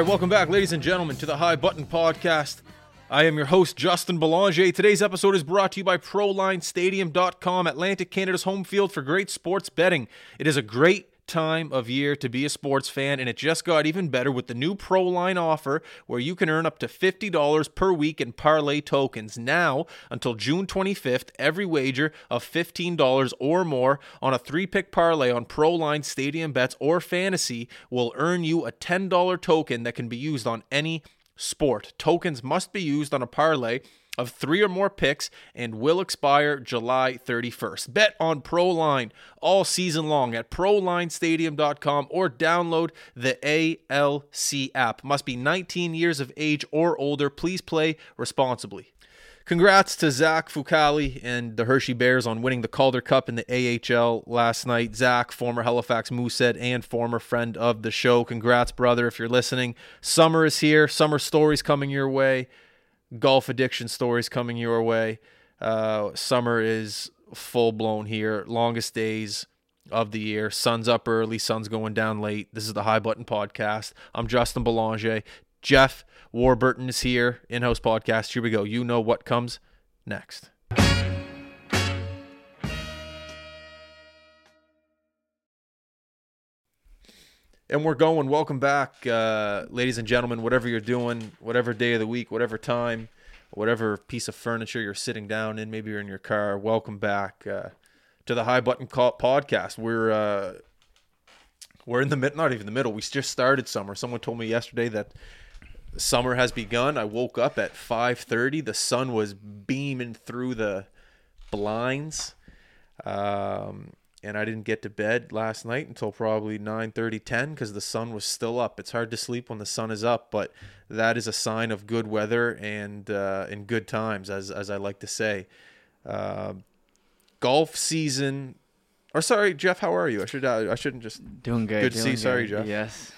right, welcome back, ladies and gentlemen, to the High Button Podcast. I am your host, Justin Belanger. Today's episode is brought to you by ProLineStadium.com, Atlantic Canada's home field for great sports betting. It is a great time of year to be a sports fan, and it just got even better with the new ProLine offer where you can earn up to $50 per week in parlay tokens. Now, until June 25th, every wager of $15 or more on a three pick parlay on ProLine Stadium bets or fantasy will earn you a $10 token that can be used on any sport. Tokens must be used on a parlay of three or more picks and will expire July 31st. Bet on ProLine all season long at ProLineStadium.com or download the ALC app. Must be 19 years of age or older. Please play responsibly. Congrats to Zach Fucale and the Hershey Bears on winning the Calder Cup in the AHL last night. Zach, former Halifax Moosehead and former friend of the show. Congrats, brother, if you're listening. Summer is here. Summer stories coming your way. Golf addiction stories coming your way. Uh, summer is full blown here. Longest days of the year. Sun's up early, sun's going down late. This is the High Button Podcast. I'm Justin Belanger. Jeff Warburton is here, in house podcast. Here we go. You know what comes next. And we're going. Welcome back, uh, ladies and gentlemen, whatever you're doing, whatever day of the week, whatever time, whatever piece of furniture you're sitting down in, maybe you're in your car. Welcome back uh, to the High Button Call podcast. We're uh, we're in the mid, not even the middle. We just started summer. Someone told me yesterday that summer has begun. I woke up at 5:30. The sun was beaming through the blinds. Um, and I didn't get to bed last night until probably 9:30, 10 because the sun was still up. It's hard to sleep when the sun is up, but that is a sign of good weather and uh, and good times, as as I like to say. Uh, golf season, or sorry, Jeff, how are you? I should uh, I shouldn't just. Doing good. Good to see you. Sorry. Jeff. Yes.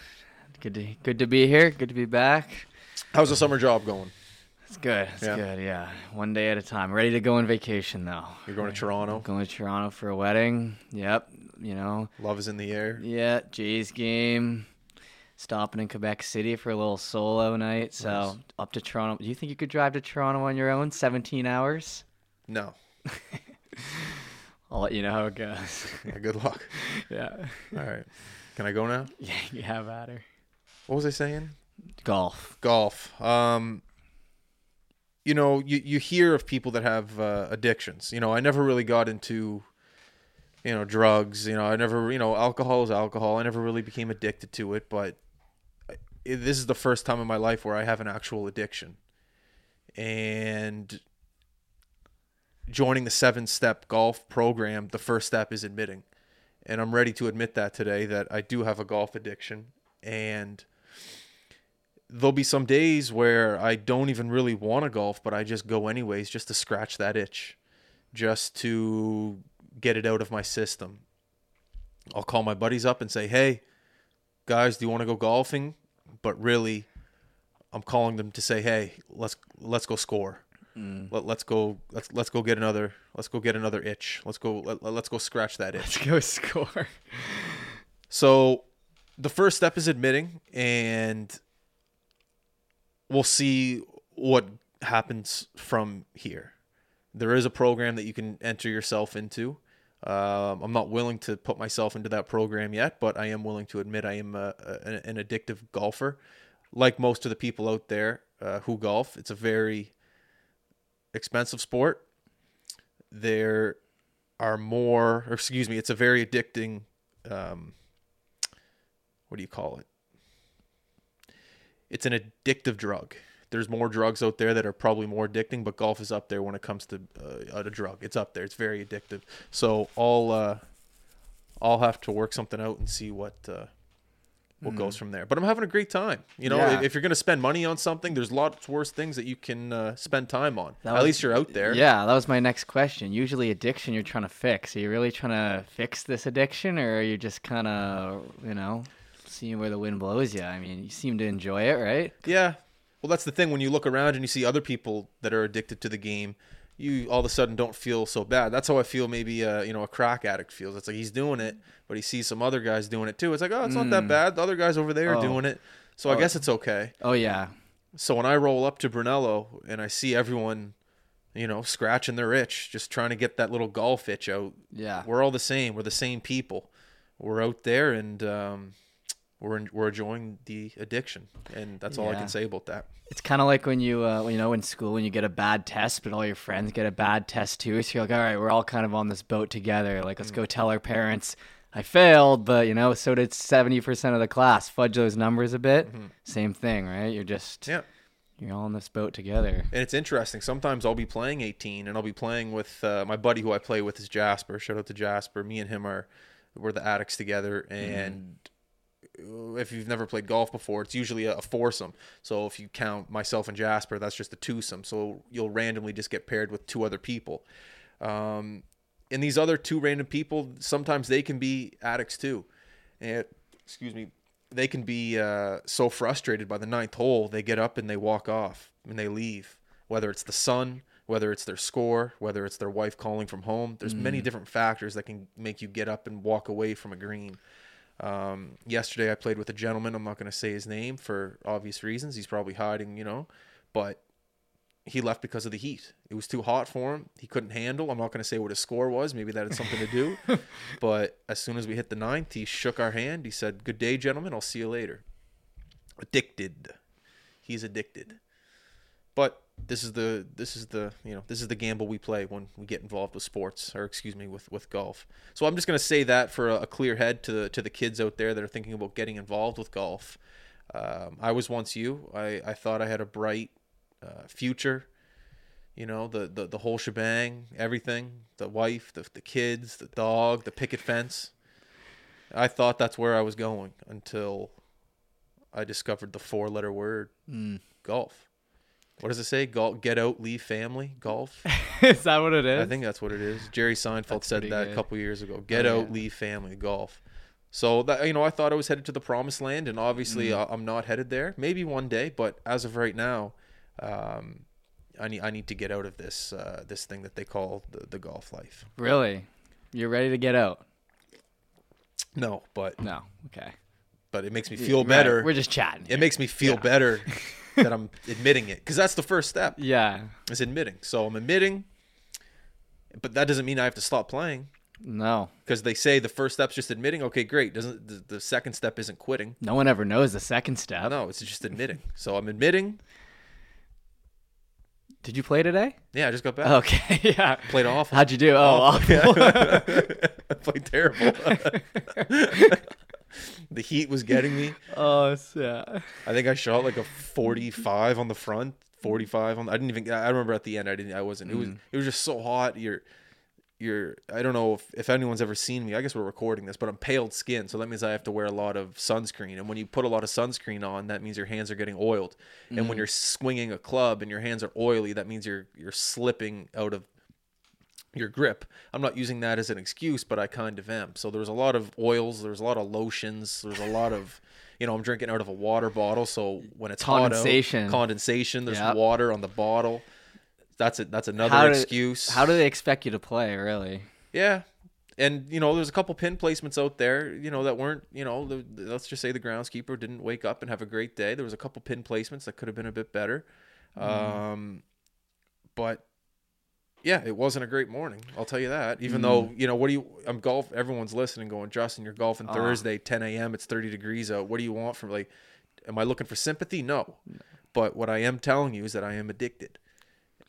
Good to good to be here. Good to be back. How's the summer job going? It's good. It's Yeah. good. Yeah. One day at a time. Ready to go on vacation though. You're going to Toronto. Going to Toronto for a wedding. Yep. You know. Love is in the air. Yeah. Jays game. Stopping in Quebec City for a little solo night. So Nice. up to Toronto. Do you think you could drive to Toronto on your own? 17 hours. No. I'll let you know how it goes. Yeah, good luck. yeah. All right. Can I go now? Yeah. You have at her. What was I saying? Golf. golf. Um, you know, you, you hear of people that have uh, addictions. You know, I never really got into, you know, drugs. You know, I never, you know, alcohol is alcohol. I never really became addicted to it. But I- this is the first time in my life where I have an actual addiction. And joining the seven step golf program, the first step is admitting. And I'm ready to admit that today that I do have a golf addiction. And there'll be some days where I don't even really want to golf, but I just go anyways just to scratch that itch, just to get it out of my system. I'll call my buddies up and say, "Hey, guys, do you want to go golfing?" But really, I'm calling them to say, "Hey, let's let's go score. Mm. Let, let's go let's let's go get another let's go get another itch. Let's go let, let's go scratch that itch." Let's go score. So the first step is admitting, and we'll see what happens from here. There is a program that you can enter yourself into. Um, I'm not willing to put myself into that program yet, but I am willing to admit I am a, a, an addictive golfer. Like most of the people out there uh, who golf, it's a very expensive sport. There are more, or excuse me, it's a very addicting um, what do you call it? It's an addictive drug. There's more drugs out there that are probably more addicting, but golf is up there when it comes to uh, a drug. It's up there. It's very addictive. So I'll uh, I'll have to work something out and see what uh, what goes from there. But I'm having a great time. You know, Yeah. if, if you're going to spend money on something, there's lots worse things that you can uh, spend time on. At least you're out there. Yeah, that was my next question. Usually, addiction you're trying to fix. Are you really trying to fix this addiction, or are you just kind of, you know, seeing where the wind blows you? I mean, you seem to enjoy it, right? Yeah. Well, that's the thing when you look around and you see other people that are addicted to the game, you all of a sudden don't feel so bad. That's how I feel. Maybe uh, you know a crack addict feels. It's like he's doing it, but he sees some other guys doing it too. It's like oh, it's not that bad. The other guys over there are Oh. doing it, so I guess it's okay. Oh yeah. So when I roll up to Brunello and I see everyone, you know, scratching their itch, just trying to get that little golf itch out, Yeah. we're all the same. We're the same people. We're out there and um, we're we're enjoying the addiction, and that's all I can say about that. It's kind of like when you, uh, you know, in school when you get a bad test, but all your friends get a bad test too. So you're like, all right, we're all kind of on this boat together. Like, let's go tell our parents I failed, but you know, so did seventy percent of the class. Fudge those numbers a bit. Same thing, right? You're just Yeah. you're all on this boat together. And it's interesting. Sometimes I'll be playing 18, and I'll be playing with uh, my buddy who I play with is Jasper. Shout out to Jasper. Me and him are we're the addicts together. And if you've never played golf before, it's usually a, foursome. So if you count myself and Jasper, that's just a twosome. So you'll randomly just get paired with two other people. Um, and these other two random people, sometimes they can be addicts too. And excuse me, they can be uh, so frustrated by the ninth hole, they get up and they walk off and they leave. Whether it's the sun, whether it's their score, whether it's their wife calling from home, there's many different factors that can make you get up and walk away from a green. Um, yesterday, I played with a gentleman. I'm not going to say his name for obvious reasons. He's probably hiding, you know, but he left because of the heat. It was too hot for him. He couldn't handle. I'm not going to say what his score was. Maybe that had something to do. but as soon as we hit the ninth, he shook our hand. He said, "Good day, gentlemen. I'll see you later." Addicted. He's addicted. But this is the this is the you know this is the gamble we play when we get involved with sports or excuse me with with golf. So I'm just going to say that for a, a clear head to the, to the kids out there that are thinking about getting involved with golf. Um, I was once you. I, I thought I had a bright uh, future. You know the, the the whole shebang, everything. The wife, the the kids, the dog, the picket fence. I thought that's where I was going until I discovered the four letter word golf. What does it say? Golf, get out, leave family, golf. is that what it is? I think that's what it is. Jerry Seinfeld That's said that a couple years ago. Get Oh, out, yeah. leave family, golf. So that you know, I thought I was headed to the promised land, and obviously Mm. uh, I'm not headed there. Maybe one day, but as of right now, um, I need I need to get out of this uh, this thing that they call the, the golf life. really. You're ready to get out? No, but No. Okay. But it makes me feel Right, better. We're just chatting. it makes me feel Yeah. better that I'm admitting it because that's the first step. yeah. Is admitting. So I'm admitting, but that doesn't mean I have to stop playing. No. because they say the first step's just admitting. Okay, great. Doesn't the, the second step isn't quitting? No one ever knows the second step. No, it's just admitting. So I'm admitting. Did you play today? Yeah, I just got back. Okay. yeah. Played awful. How'd you do? Oh, awful. I played terrible. the heat was getting me. oh, yeah. I think I shot like a 45 on the front, 45 on. I didn't even. I remember at the end. I didn't. I wasn't. It was. Mm. It was just so hot. You're. You're. I don't know if, if anyone's ever seen me. I guess we're recording this, but I'm paled skin, so that means I have to wear a lot of sunscreen. And when you put a lot of sunscreen on, that means your hands are getting oiled. And when mm. you're swinging a club and your hands are oily, that means you're you're slipping out of your grip. I'm not using that as an excuse, but I kind of am. So there's a lot of oils, there's a lot of lotions, there's a lot of, you know, I'm drinking out of a water bottle. So when it's Condensation. hot out, condensation, there's Yep. water on the bottle. That's it. That's another How do- excuse. How do they expect you to play, really? yeah. And you know, there's a couple pin placements out there, you know, that weren't, you know, the, the- let's just say the groundskeeper didn't wake up and have a great day. There was a couple pin placements that could have been a bit better. Um, but yeah, it wasn't a great morning. I'll tell you that. Even hmm. though you know, what do you? I'm golf. Everyone's listening, going, Justin, you're golfing ah. Thursday, 10 a.m. It's 30 degrees out. What do you want from like? Am I looking for sympathy? No. But what I am telling you is that I am addicted,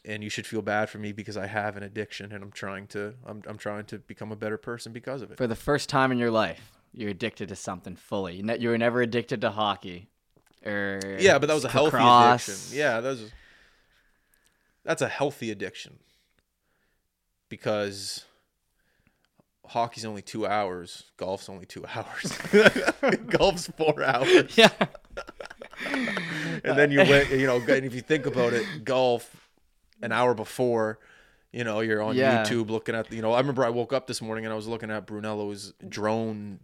and you should feel bad for me because I have an addiction, and I'm trying to. I'm I'm trying to become a better person because of it. For the first time in your life, you're addicted to something fully. You You were never addicted to hockey, or Yeah, but that was a healthy addiction. Yeah, that was. That's a healthy addiction. Because hockey's only two hours, golf's only two hours. golf's four hours, Yeah. and then you went. You know, and if you think about it, golf, an hour before. You know, you're on Yeah. YouTube looking at. You know, I remember I woke up this morning and I was looking at Brunello's drone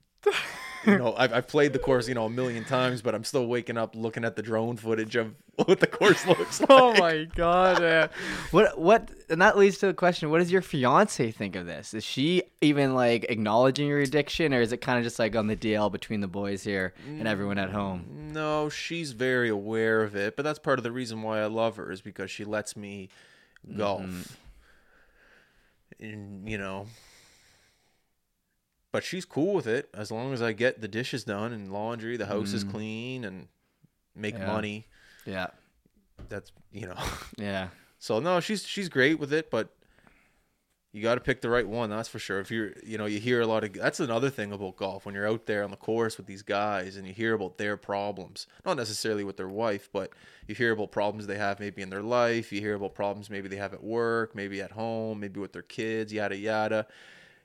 you know, I've, I've played the course, you know, a million times, but I'm still waking up looking at the drone footage of what the course looks oh like. Oh my god, man. What what and that leads to the question, what does your fiance think of this? Is she even like acknowledging your addiction or is it kind of just like on the DL between the boys here and everyone at home? Mm, no, she's very aware of it, but that's part of the reason why I love her is because she lets me mm-hmm. golf. And, you know, but she's cool with it as long as I get the dishes done and laundry, the house is mm. clean and make Yeah. money. Yeah. That's, you know. Yeah. So no, she's she's great with it, but you got to pick the right one. That's for sure. If you're, you know, you hear a lot of. That's another thing about golf when you're out there on the course with these guys and you hear about their problems. Not necessarily with their wife, but you hear about problems they have maybe in their life. You hear about problems maybe they have at work, maybe at home, maybe with their kids, yada yada.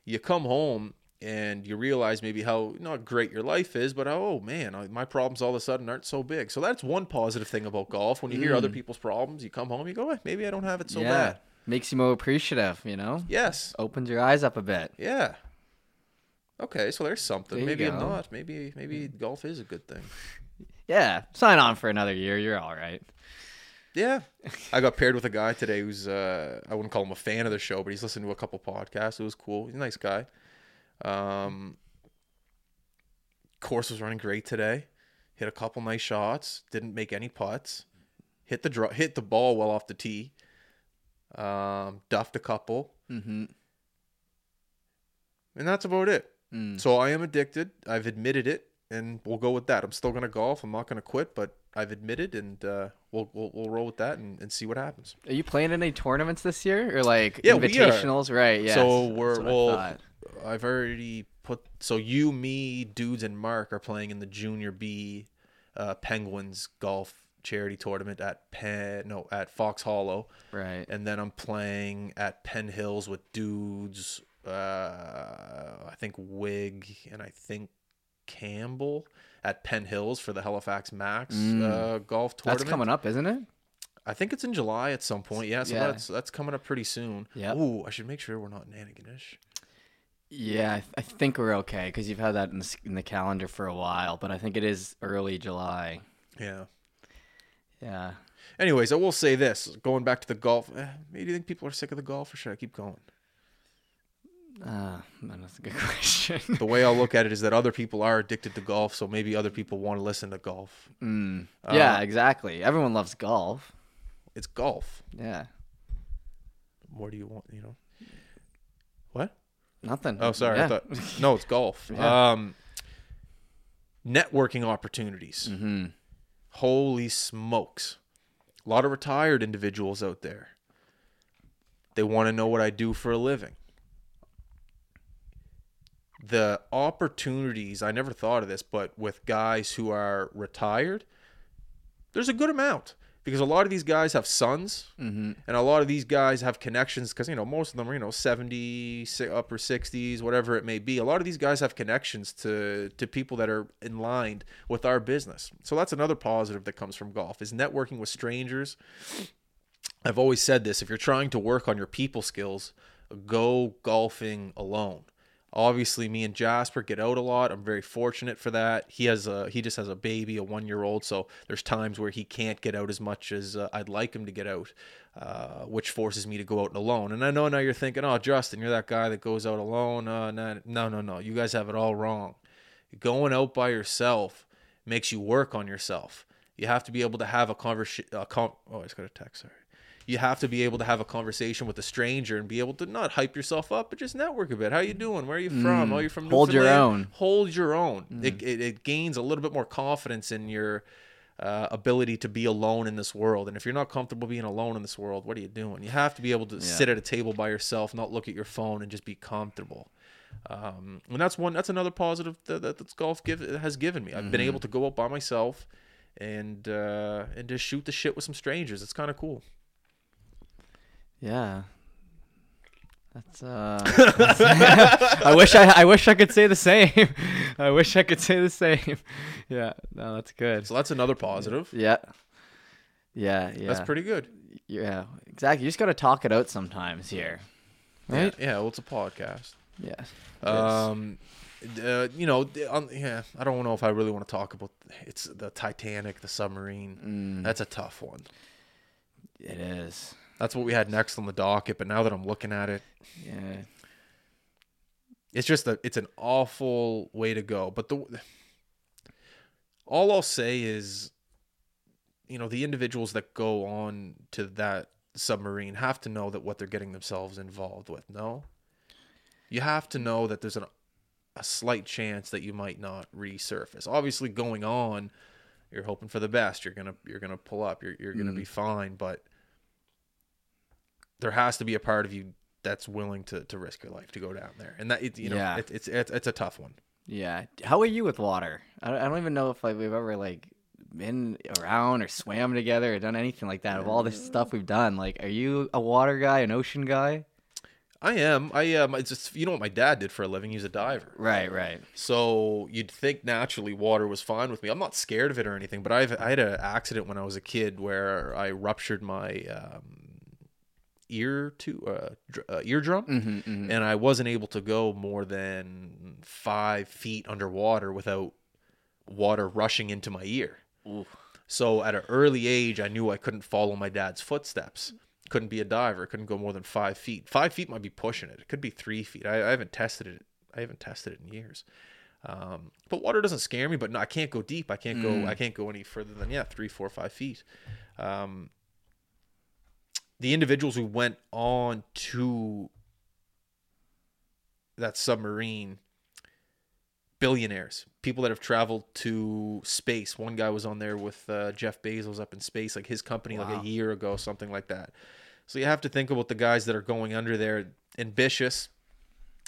You come home and you realize maybe how not great your life is, but oh man, my problems all of a sudden aren't so big. So that's one positive thing about golf. When you hear other people's problems, you come home, you go, eh, maybe I don't have it so yeah. bad. Makes you more appreciative, you know? Yes. Opens your eyes up a bit. Yeah. Okay, so there's something. There maybe I'm not. Maybe maybe golf is a good thing. Yeah. Sign on for another year. You're all right. Yeah. I got paired with a guy today who's uh I wouldn't call him a fan of the show, but he's listened to a couple podcasts. It was cool. He's a nice guy. Um course was running great today. Hit a couple nice shots, didn't make any putts. Hit the draw hit the ball well off the tee. Um duffed a couple. Mm-hmm. And that's about it. Mm. So I am addicted. I've admitted it, and we'll go with that. I'm still gonna golf. I'm not gonna quit, but I've admitted, and uh, we'll, we'll we'll roll with that and, and see what happens. Are you playing any tournaments this year or like Yeah, invitationals? Right. Yeah. so we're well. I've already put. So you, me, dudes, and Mark are playing in the Junior B uh, Penguins golf charity tournament at Penn. No, at Fox Hollow, Right. and then I'm playing at Penn Hills with dudes. Uh, I think Wig and I think Campbell at Penn Hills for the Halifax Max uh, golf tournament. That's coming up, isn't it? I think it's in July at some point. Yeah, so Yeah. that's that's coming up pretty soon. Yeah. Ooh, I should make sure we're not nanniganish. Yeah, I, th- I think we're okay because you've had that in the, in the calendar for a while, but I think it is early July. Yeah. Yeah. Anyways, I will say this: going back to the golf, eh, maybe you think people are sick of the golf, or should I keep going? Uh, that's a good question. The way I'll look at it is that other people are addicted to golf, so maybe other people want to listen to golf. mm. Yeah, Uh, exactly. Everyone loves golf. It's golf. Yeah. What do you want? You know. What? Nothing. Oh, sorry. Yeah. I thought no, it's golf. Yeah. Um, networking opportunities. hmm Holy smokes. A lot of retired individuals out there. They want to know what I do for a living. The opportunities, I never thought of this, but with guys who are retired, there's a good amount because a lot of these guys have sons hmm and a lot of these guys have connections because you know most of them are you know 70 upper 60s whatever it may be. A lot of these guys have connections to to people that are in line with our business. So that's another positive that comes from golf is networking with strangers. I've always said this if you're trying to work on your people skills go golfing alone obviously me and jasper get out a lot. I'm very fortunate for that. He has a he just has a baby a one year old so there's times where he can't get out as much as uh, i'd like him to get out uh, which forces me to go out alone. And i know now you're thinking oh justin you're that guy that goes out alone. Uh, no no no no. You guys have it all wrong. Going out by yourself makes you work on yourself. You have to be able to have a conversation oh i just got a text sorry you have to be able to have a conversation with a stranger and be able to not hype yourself up, but just network a bit. How you doing? Where are you from? Oh, you're from Mm. Hold your own. Mm. Hold your own. It, it, it gains a little bit more confidence in your uh, ability to be alone in this world. And if you're not comfortable being alone in this world, what are you doing? You have to be able to sit at a table by yourself, not look at your phone, and just be comfortable. Um, and that's one. That's another positive that, that that's golf give, has given me. I've been able to go out by myself and uh, and just shoot the shit with some strangers. It's kind of cool. Yeah. That's uh. I wish I I wish I could say the same. I wish I could say the same. Yeah. No, that's good. So that's another positive. Yeah. Yeah. Yeah. That's pretty good. Yeah. Exactly. You just got to talk it out sometimes here. Right. Yeah, yeah, well, it's a podcast. Yeah. Um, uh, you know, um, yeah, I don't know if I really want to talk about it's the Titanic, the submarine. Mm. That's a tough one. It is. That's what we had next on the docket. But now that I'm looking at it, Yeah. it's just a it's an awful way to go. But the all I'll say is, you know, the individuals that go on to that submarine have to know that what they're getting themselves involved with. No, you have to know that there's an, a slight chance that you might not resurface. Obviously, going on, you're hoping for the best. You're gonna you're gonna pull up. You're you're gonna mm. be fine. But there has to be a part of you that's willing to, to risk your life to go down there, and that it, you know Yeah. it, it's it's it's a tough one. Yeah. How are you with water? I don't, I don't even know if like we've ever like been around or swam together or done anything like that. Of all this stuff we've done, like, are you a water guy, an ocean guy? I am. I am. It's just you know what my dad did for a living. He's a diver. Right. Right. So you'd think naturally water was fine with me. I'm not scared of it or anything, but I've I had an accident when I was a kid where I ruptured my um, ear to uh, dr- uh, eardrum, Mm-hmm, and I wasn't able to go more than five feet underwater without water rushing into my ear. So at an early age, I knew I couldn't follow my dad's footsteps. Couldn't be a diver. Couldn't go more than five feet. Five feet might be pushing it. It could be three feet. I, I haven't tested it. I haven't tested it in years. Um, but water doesn't scare me. But no, I can't go deep. I can't go. I can't go any further than yeah, three, four, five feet. Um, the individuals who went on to that submarine billionaires people that have traveled to space one guy was on there with uh, jeff bezos up in space like his company like a year ago something like that so you have to think about the guys that are going under there ambitious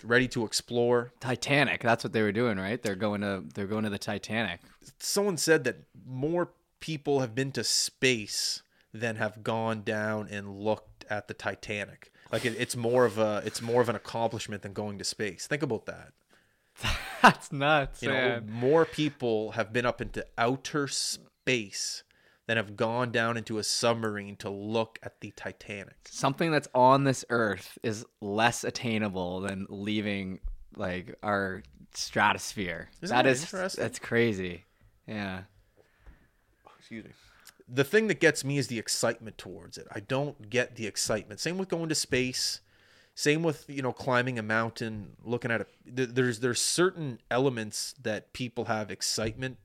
ready to explore Titanic. That's what they were doing, right? They're going to they're going to the Titanic. someone said that more people have been to space than have gone down and looked at the Titanic. Like it, it's more of a it's more of an accomplishment than going to space. Think about that. That's nuts, You know, more people have been up into outer space than have gone down into a submarine to look at the Titanic. Something that's on this earth is less attainable than leaving like our stratosphere. Isn't that that is interesting? that's crazy. Yeah. Excuse me. The thing that gets me is the excitement towards it. I don't get the excitement. Same with going to space. Same with you know climbing a mountain, looking at it. There's there's certain elements that people have excitement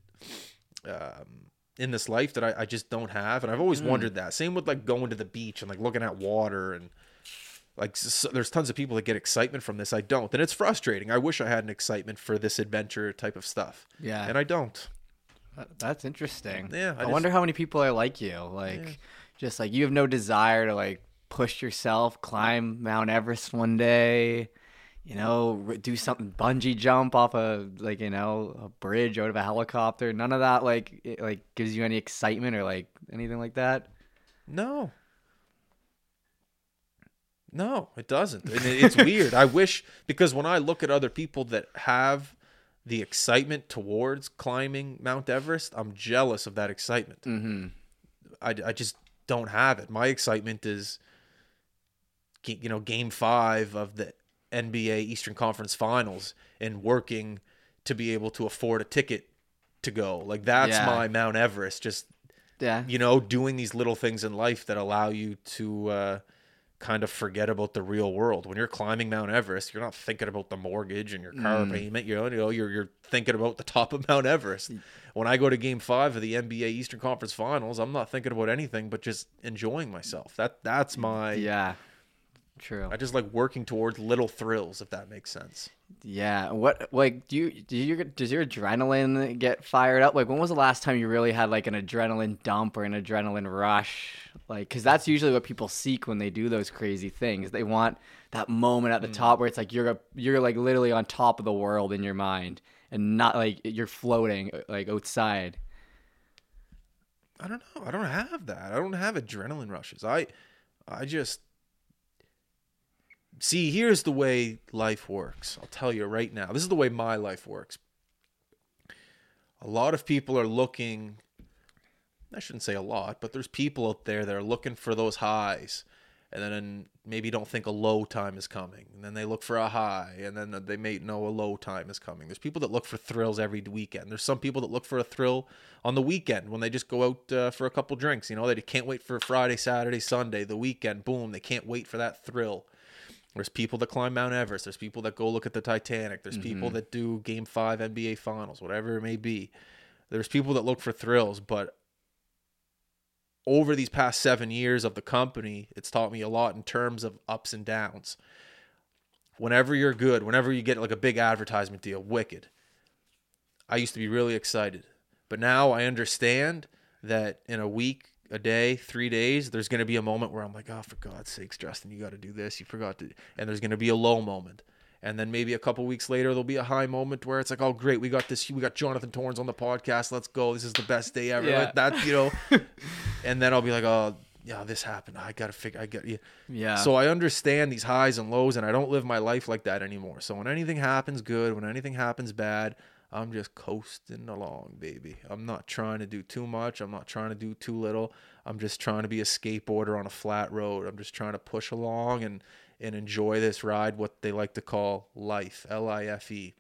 um, in this life that I, I just don't have, and I've always wondered that. Same with like going to the beach and like looking at water and like s there's tons of people that get excitement from this. I don't, and it's frustrating. I wish I had an excitement for this adventure type of stuff. Yeah. and I don't. That- That's interesting. Yeah, I I, just- wonder how many people are like you. Like, just like you have no desire to like push yourself, climb Mount Everest one day. You know, do something bungee jump off a like you know a bridge out of a helicopter. None of that like it, like gives you any excitement or like anything like that. No. No, it doesn't. And it's weird. I wish because when I look at other people that have the excitement towards climbing Mount Everest, I'm jealous of that excitement. Mm-hmm. I, I just don't have it. My excitement is, you know, Game Five of the NBA Eastern Conference Finals and working to be able to afford a ticket to go. Like that's Yeah. my Mount Everest. Just Yeah. you know, doing these little things in life that allow you to uh, kind of forget about the real world. When you're climbing Mount Everest, you're not thinking about the mortgage and your car mm. payment. You know, you know, you're you're thinking about the top of Mount Everest. Mm. When I go to Game Five of the NBA Eastern Conference Finals, I'm not thinking about anything but just enjoying myself. That that's my. Yeah. True. I just like working towards little thrills, if that makes sense. Yeah. What like do you do you does your adrenaline get fired up? Like when was the last time you really had like an adrenaline dump or an adrenaline rush? Like cuz that's usually what people seek when they do those crazy things. They want that moment at the mm. top where it's like you're you're like literally on top of the world in your mind and not like you're floating uh, like outside. I don't know. I don't have that. I don't have adrenaline rushes. I I just see here's the way life works. I'll tell you right now. This is the way my life works. A lot of people are looking I shouldn't say a lot, but there's people out there that are looking for those highs and then maybe don't think a low time is coming, and then they look for a high, and then they may know a low time is coming. There's people that look for thrills every weekend. There's some people that look for a thrill on the weekend when they just go out uh, for a couple drinks. You know, they can't wait for Friday, Saturday, Sunday, the weekend. Boom, they can't wait for that thrill. There's people that climb Mount Everest. There's people that go look at the Titanic. There's people mm-hmm. that do Game Five NBA Finals, whatever it may be. There's people that look for thrills, but over these past seven years of the company, it's taught me a lot in terms of ups and downs. Whenever you're good, whenever you get like a big advertisement deal, wicked. I used to be really excited, but now I understand that in a week, a day, three days, there's going to be a moment where I'm like, oh, for God's sakes, Justin, you got to do this. You forgot to, and there's going to be a low moment. And then maybe a couple weeks later, there'll be a high moment where it's like, oh, great, we got this, we got Jonathan Torrens on the podcast. Let's go. This is the best day ever. Yeah. Like that, you know. and then I'll be like, oh, yeah, this happened. I got to figure, I got, yeah. Yeah. So I understand these highs and lows, and I don't live my life like that anymore. So when anything happens good, when anything happens bad, I'm just coasting along, baby. I'm not trying to do too much. I'm not trying to do too little. I'm just trying to be a skateboarder on a flat road. I'm just trying to push along and and enjoy this ride, what they like to call life, L I F E.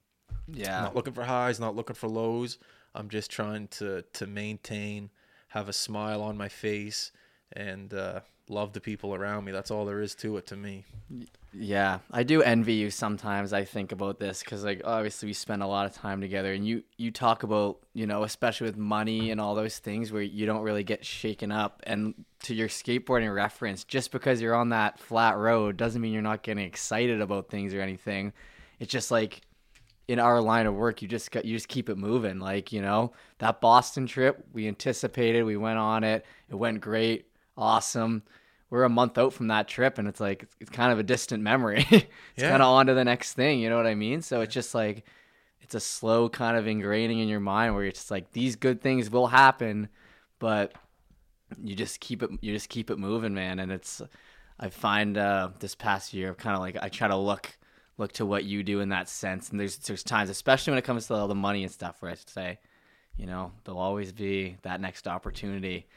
yeah. Not looking for highs, not looking for lows. I'm just trying to to maintain, have a smile on my face, and uh, love the people around me. That's all there is to it to me. Yeah, I do envy you sometimes. I think about this because, like, obviously we spend a lot of time together, and you you talk about, you know, especially with money and all those things where you don't really get shaken up. And to your skateboarding reference, just because you're on that flat road doesn't mean you're not getting excited about things or anything. It's just like in our line of work, you just you just keep it moving. Like you know that Boston trip, we anticipated, we went on it, it went great, awesome. We're a month out from that trip, and it's like it's, kind of a distant memory. it's Yeah. kind of on to the next thing. You know what I mean? So it's just like it's a slow kind of ingraining in your mind where you're just like these good things will happen, but you just keep it you just keep it moving, man. And it's I find uh, this past year kind of like I try to look look to what you do in that sense. And there's there's times, especially when it comes to all the money and stuff, where I say, you know, there'll always be that next opportunity.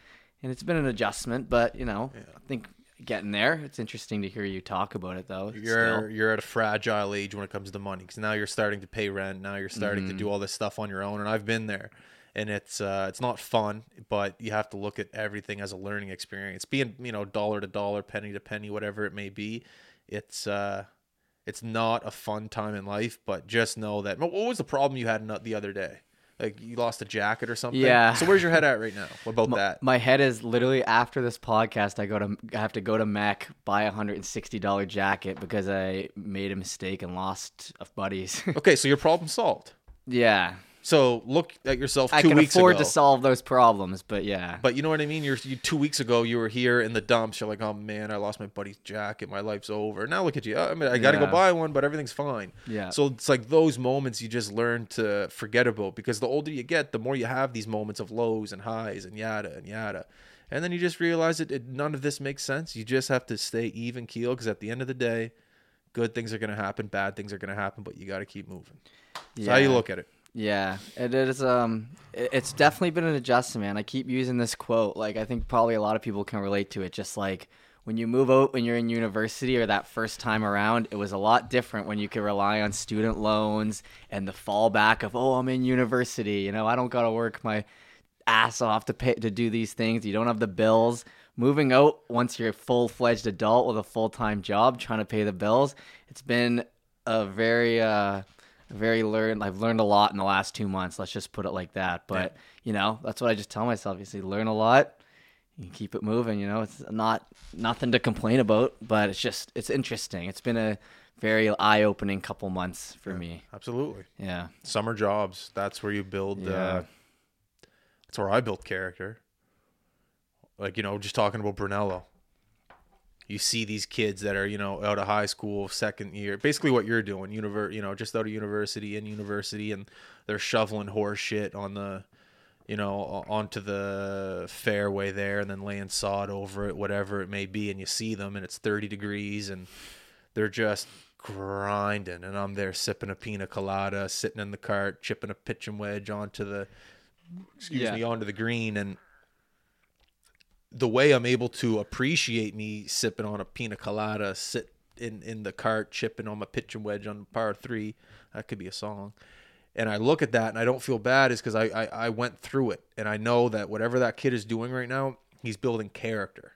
And it's been an adjustment, but you know, I think getting there. It's interesting to hear you talk about it though. You're still. you're at a fragile age when it comes to money because now you're starting to pay rent. Now you're starting Mm-hmm. to do all this stuff on your own, and I've been there, and it's uh, it's not fun, but you have to look at everything as a learning experience. Being you know dollar to dollar, penny to penny, whatever it may be, it's uh, it's not a fun time in life. But just know that. What was the problem you had the other day? Like you lost a jacket or something. Yeah. So where's your head at right now? What about that? My head is literally after this podcast. I go to I have to go to Mac buy a hundred and sixty dollar jacket because I made a mistake and lost a buddies. Okay, so your problem solved. yeah, So look at yourself two I can weeks afford ago. to solve those problems, but yeah, But you know what I mean? You're you, two weeks ago. You were here in the dumps. You're like, oh man, I lost my buddy's jacket. My life's over. Now look at you. I mean, I got to Yeah. go buy one, but everything's fine. Yeah. So it's like those moments you just learn to forget about because the older you get, the more you have these moments of lows and highs and yada and yada, and then you just realize that it, none of this makes sense. You just have to stay even keel because at the end of the day, good things are gonna happen, bad things are gonna happen, but you got to keep moving. That's how you look at it. Yeah, it is. Um, it's definitely been an adjustment, man. I keep using this quote. Like, I think probably a lot of people can relate to it. Just like when you move out when you're in university or that first time around, it was a lot different when you could rely on student loans and the fallback of, oh, I'm in university. You know, I don't gotta work my ass off to pay to do these things. You don't have the bills. Moving out once you're a full fledged adult with a full time job, trying to pay the bills. It's been a very uh very learned I've learned a lot in the last two months. Let's just put it like that. But you know, that's what I just tell myself. You see, learn a lot. You keep it moving, you know. It's not nothing to complain about, but it's just it's interesting. It's been a very eye opening couple months for me. Absolutely. Yeah. Summer jobs. That's where you build. Uh, that's where I built character. Like you know, just talking about Brunello. You see these kids that are you know out of high school, second year, basically what you're doing, univer, you know, just out of university in university, and they're shoveling horse shit on the, you know, onto the fairway there, and then laying sod over it, whatever it may be, and you see them, and it's 30 degrees, and they're just grinding and I'm there sipping a pina colada, sitting in the cart, chipping a pitching wedge onto the excuse Yeah. me, onto the green and the way I'm able to appreciate me sipping on a pina colada, sit in in the cart, chipping on my pitching wedge on par three, that could be a song. And I look at that and I don't feel bad is because I, I I went through it and I know that whatever that kid is doing right now, he's building character.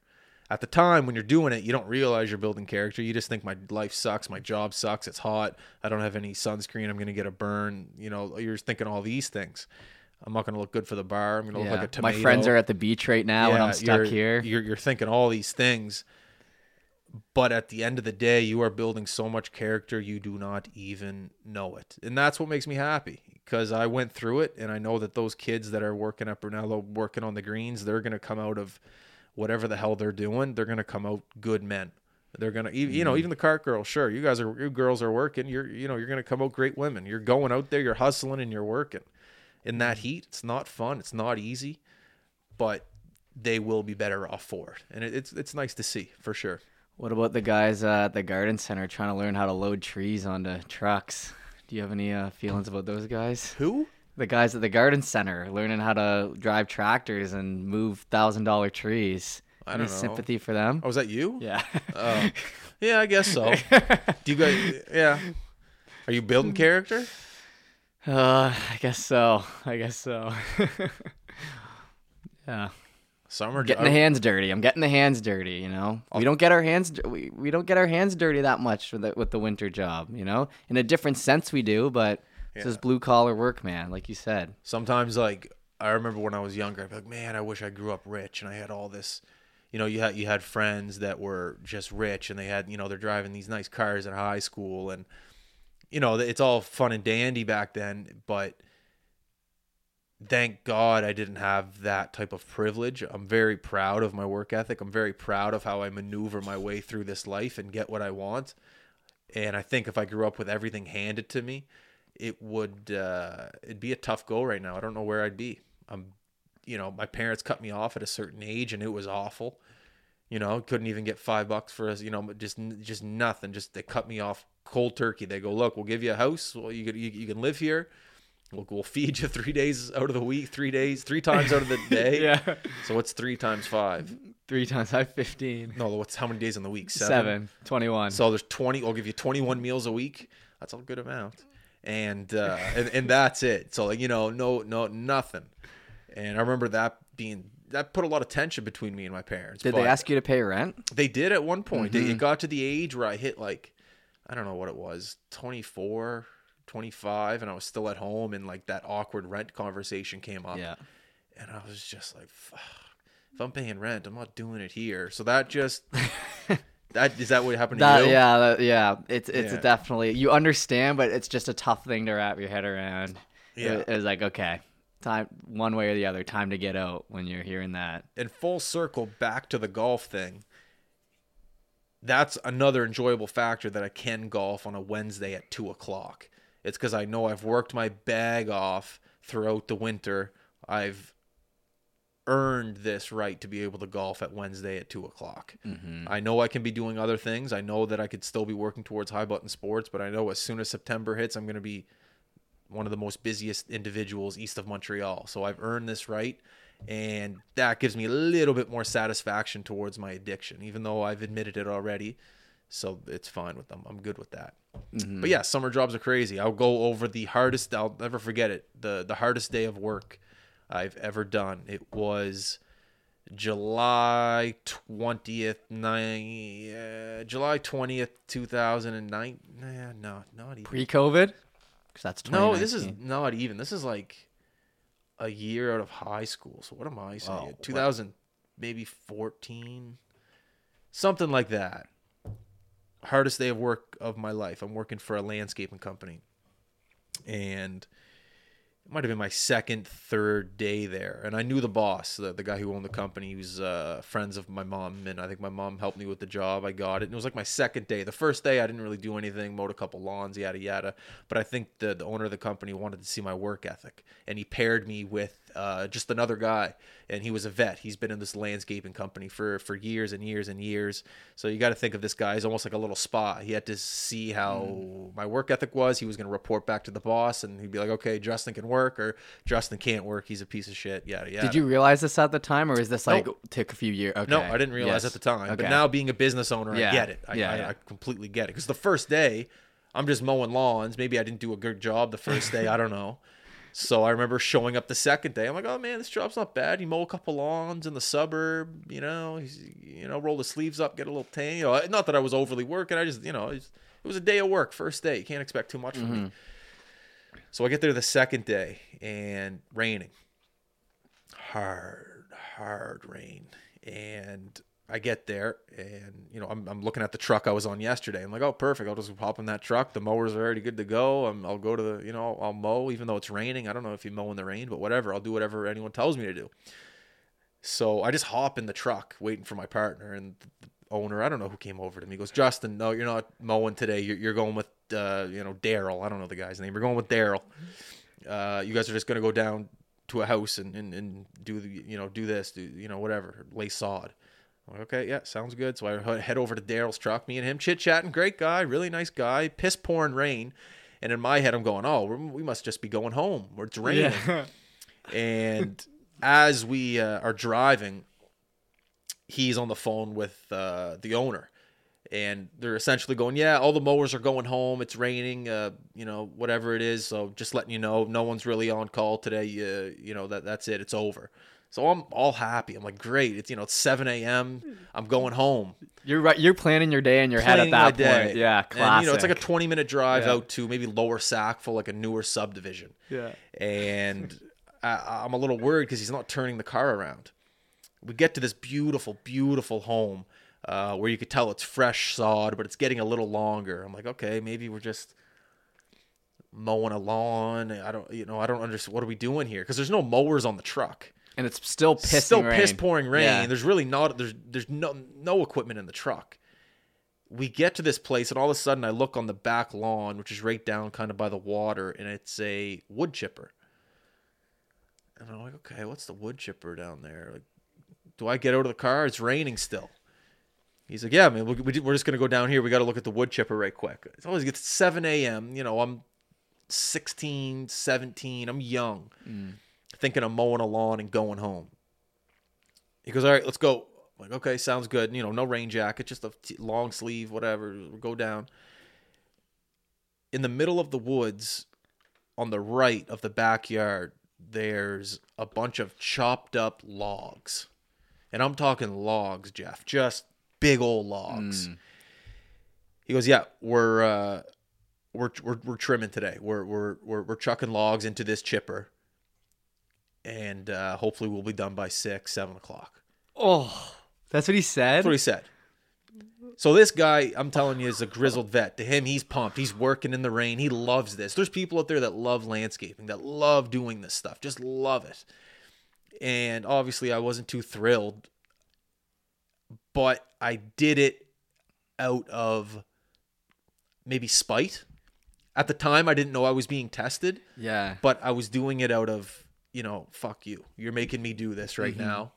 At the time when you're doing it, you don't realize you're building character. You just think my life sucks, my job sucks, it's hot, I don't have any sunscreen, I'm gonna get a burn. You know, you're thinking all these things. I'm not gonna look good for the bar. I'm gonna look like a tomato. My friends are at the beach right now, and I'm stuck you're, here. You're, you're thinking all these things, but at the end of the day, you are building so much character you do not even know it, and that's what makes me happy because I went through it, and I know that those kids that are working at Brunello, working on the greens, they're gonna come out of whatever the hell they're doing. They're gonna come out good men. They're gonna, you know, mm-hmm. even the cart girl. Sure, you guys are, you girls are working. You're, you know, you're gonna come out great women. You're going out there, you're hustling, and you're working. In that heat, it's not fun. It's not easy, but they will be better off for it, and it, it's it's nice to see for sure. What about the guys uh, at the garden center trying to learn how to load trees onto trucks? Do you have any uh, feelings about those guys? Who? The guys at the garden center learning how to drive tractors and move thousand dollar trees. I Any don't know. sympathy for them? Oh, was that you? Yeah. Oh, yeah, I guess so. Do you guys? Yeah. Are you building character? Uh, I guess so. I guess so. yeah. Summer Getting the hands dirty. I'm getting the hands dirty. You know, we don't get our hands. We, we don't get our hands dirty that much with the with the winter job. You know, in a different sense we do, but this is Yeah. blue collar work, man. Like you said. sometimes like I remember when I was younger, I'd be like, man, I wish I grew up rich and I had all this. You know, you had you had friends that were just rich and they had you know they're driving these nice cars at high school and you know it's all fun and dandy back then, but thank God I didn't have that type of privilege. I'm very proud of my work ethic. I'm very proud of how I maneuver my way through this life and get what I want. And I think if I grew up with everything handed to me, it would uh, it'd be a tough go right now. I don't know where I'd be. I'm, you know, my parents cut me off at a certain age, and it was awful. You know, couldn't even get five bucks for us. You know, just just nothing. Just they cut me off cold turkey. They go, look, we'll give you a house. Well, you could you, you can live here. We'll, we'll feed you three days out of the week, three days, three times out of the day. Yeah. So what's three times five? Three times I have 15. No, what's how many days in the week? Seven. 21. So there's 20. I'll give you 21 meals a week. That's a good amount, and uh, and and that's it. So like you know, no no nothing. And I remember that being that put a lot of tension between me and my parents. Did they ask you to pay rent? They did at one point. They- Mm-hmm. It got to the age where I hit like I don't know what it was, 24, 25, and I was still at home, and like that awkward rent conversation came up. Yeah. And I was just like, Fuck, if I'm paying rent, I'm not doing it here. So that just that is that what happened to That you? yeah, that, yeah. It's it's Yeah. definitely you understand, but it's just a tough thing to wrap your head around. Yeah. It, was like okay, time one way or the other, time to get out when you're hearing that. and full circle back to the golf thing. That's another enjoyable factor that I can golf on a Wednesday at two o'clock. It's because I know I've worked my bag off throughout the winter. I've earned this right to be able to golf at Wednesday at two o'clock. Mm-hmm. I know I can be doing other things. I know that I could still be working towards high button sports, but I know as soon as September hits, I'm going to be one of the most busiest individuals east of Montreal. So I've earned this right. And that gives me a little bit more satisfaction towards my addiction, even though I've admitted it already. So it's fine with them. I'm good with that. But yeah, summer jobs are crazy. I'll go over the hardest, I'll never forget it. The the hardest day of work I've ever done. It was July 20th, nine, uh, July 20th, 2009. Nah, no, not even. Pre-COVID, because that's No, this is not even. This is like a year out of high school. So what am I saying? Oh, what? 2000, maybe 14, something like that. Hardest day of work of my life. I'm working for a landscaping company, and it might have been my second, third day there. And I knew the boss, the, the guy who owned the company. He was uh, friends of my mom, and I think my mom helped me with the job. I got it. And it was like my second day. The first day, I didn't really do anything, mowed a couple lawns, yada, yada. But I think the, the owner of the company wanted to see my work ethic. And he paired me with uh, just another guy, and he was a vet. He's been in this landscaping company for for years and years and years. So you got to think of this guy as almost like a little spy. He had to see how my work ethic was. He was going to report back to the boss, and he'd be like, "Okay, Justin can work, or Justin can't work. He's a piece of shit." Yada yada. Did you realize this at the time, or is this like Nope. took a few years? Okay. No, I didn't realize Yes. at the time. But now being a business owner, I get it. I, Yeah, I, yeah. I completely get it. Because the first day, I'm just mowing lawns. Maybe I didn't do a good job the first day. I don't know. So I remember showing up the second day. I'm like, oh man, this job's not bad. You mow a couple lawns in the suburb, you know, you know, roll the sleeves up, get a little tan. You know, not that I was overly working. I just, you know, it was a day of work, first day. You can't expect too much from me. Mm-hmm. So I get there the second day and raining, hard, hard rain, and I get there and you know I'm, I'm looking at the truck I was on yesterday. I'm like, oh, perfect. I'll just hop in that truck. The mowers are already good to go. i I'll go to the you know I'll mow even though it's raining. I don't know if you mow in the rain, but whatever. I'll do whatever anyone tells me to do. So I just hop in the truck waiting for my partner and the owner. I don't know who came over to me. Goes, Justin, no, you're not mowing today. You're, you're going with uh, you know Daryl. I don't know the guy's name. You're going with Daryl. Uh, you guys are just gonna go down to a house and, and, and do the you know do this do you know whatever lay sod. Okay, yeah, sounds good. So I head over to Daryl's truck. Me and him chit chatting. Great guy, really nice guy. Piss pouring rain, and in my head I'm going, oh, we're, we must just be going home. Where it's raining. and as we uh, are driving, he's on the phone with uh, the owner. And they're essentially going, yeah, all the mowers are going home. It's raining, uh, you know, whatever it is. So just letting you know, no one's really on call today. Uh, you know that that's it. It's over. So I'm all happy. I'm like, great. It's you know, it's 7 a.m. I'm going home. You're right. You're planning your day in your head at that point. Yeah, classic. And you know, it's like a 20 minute drive Yeah. out to maybe Lower Sackville, like a newer subdivision yeah. and I, I'm a little worried because he's not turning the car around. We get to this beautiful, beautiful home uh, where you could tell it's fresh sod, but it's getting a little longer. I'm like, okay, maybe we're just mowing a lawn. I don't, you know, I don't understand. What are we doing here? Because there's no mowers on the truck. And it's still pissing Still rain. piss pouring rain. Yeah. There's really not. There's there's no no equipment in the truck. We get to this place, and all of a sudden, I look on the back lawn, which is right down kind of by the water, and it's a wood chipper. And I'm like, okay, what's the wood chipper down there? Like, do I get out of the car? It's raining still. He's like, yeah, man, we, we, we're just gonna go down here. We got to look at the wood chipper right quick. It's always gets 7 a.m. You know, I'm 16, 17. I'm young, mm. Thinking of mowing a lawn and going home. He goes, all right, let's go. I'm like, okay, sounds good. You know, no rain jacket, just a t- long sleeve, whatever. We'll go down. In the middle of the woods, on the right of the backyard, there's a bunch of chopped up logs. And I'm talking logs, Jeff, just big old logs. He goes, "Yeah, we're uh we're we're, we're trimming today. We're, we're we're we're chucking logs into this chipper, and uh, hopefully we'll be done by six, seven o'clock." Oh, that's what he said. That's what he said. So this guy, I'm telling you, is a grizzled vet. To him, he's pumped. He's working in the rain. He loves this. There's people out there that love landscaping, that love doing this stuff, just love it. And obviously, I wasn't too thrilled, but I did it out of maybe spite. At the time, I didn't know I was being tested yeah. but I was doing it out of, you know, fuck you. You're making me do this right mm-hmm. now.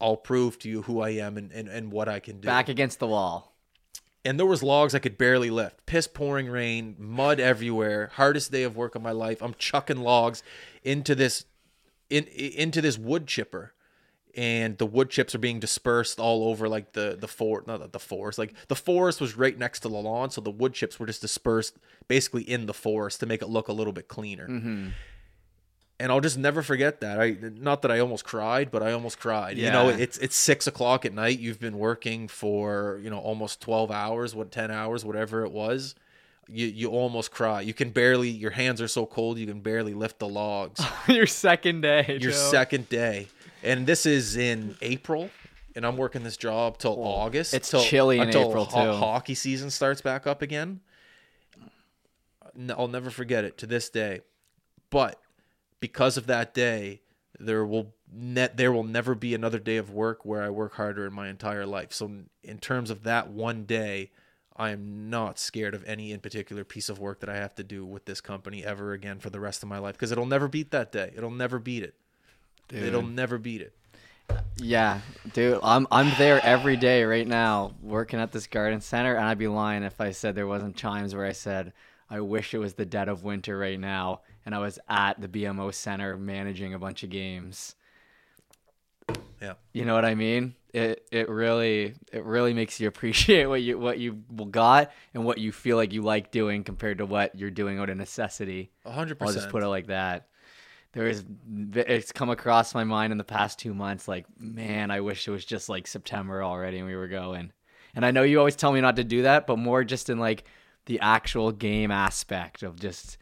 I'll prove to you who I am and, and, and what I can do. Back against the wall. and there was logs I could barely lift. Piss pouring rain, mud everywhere. Hardest day of work of my life. I'm chucking logs into this in into this wood chipper. And the wood chips are being dispersed all over like the the for not the- the forest. Like the forest was right next to the lawn, so the wood chips were just dispersed basically in the forest to make it look a little bit cleaner mm-hmm. And I'll just never forget that. I not that I almost cried, but I almost cried. You know, it's it's six o'clock at night. You've been working for you know almost twelve hours, what ten hours, whatever it was. You you almost cry. You can barely. Your hands are so cold. You can barely lift the logs. Your second day. Your Joe. second day, and this is in April. And I'm working this job till August. it's till, chilly in until April, ho- too. Hockey season starts back up again. I'll never forget it to this day. But because of that day, there will net there will never be another day of work where I work harder in my entire life. So in terms of that one day, I am not scared of any in particular piece of work that I have to do with this company ever again for the rest of my life because it'll never beat that day. It'll never beat it. It'll never beat it. Yeah, dude, I'm I'm there every day right now working at this garden center, and I'd be lying if I said there wasn't times where I said I wish it was the dead of winter right now, and I was at the BMO center managing a bunch of games. Yeah. You know what I mean? It it really it really makes you appreciate what you what you got and what you feel like you like doing compared to what you're doing out of necessity. Hundred I'll just put it like that. There is, it's come across my mind in the past two months. Like, man, I wish it was just like September already and we were going. And I know you always tell me not to do that, but more just in like the actual game aspect of just,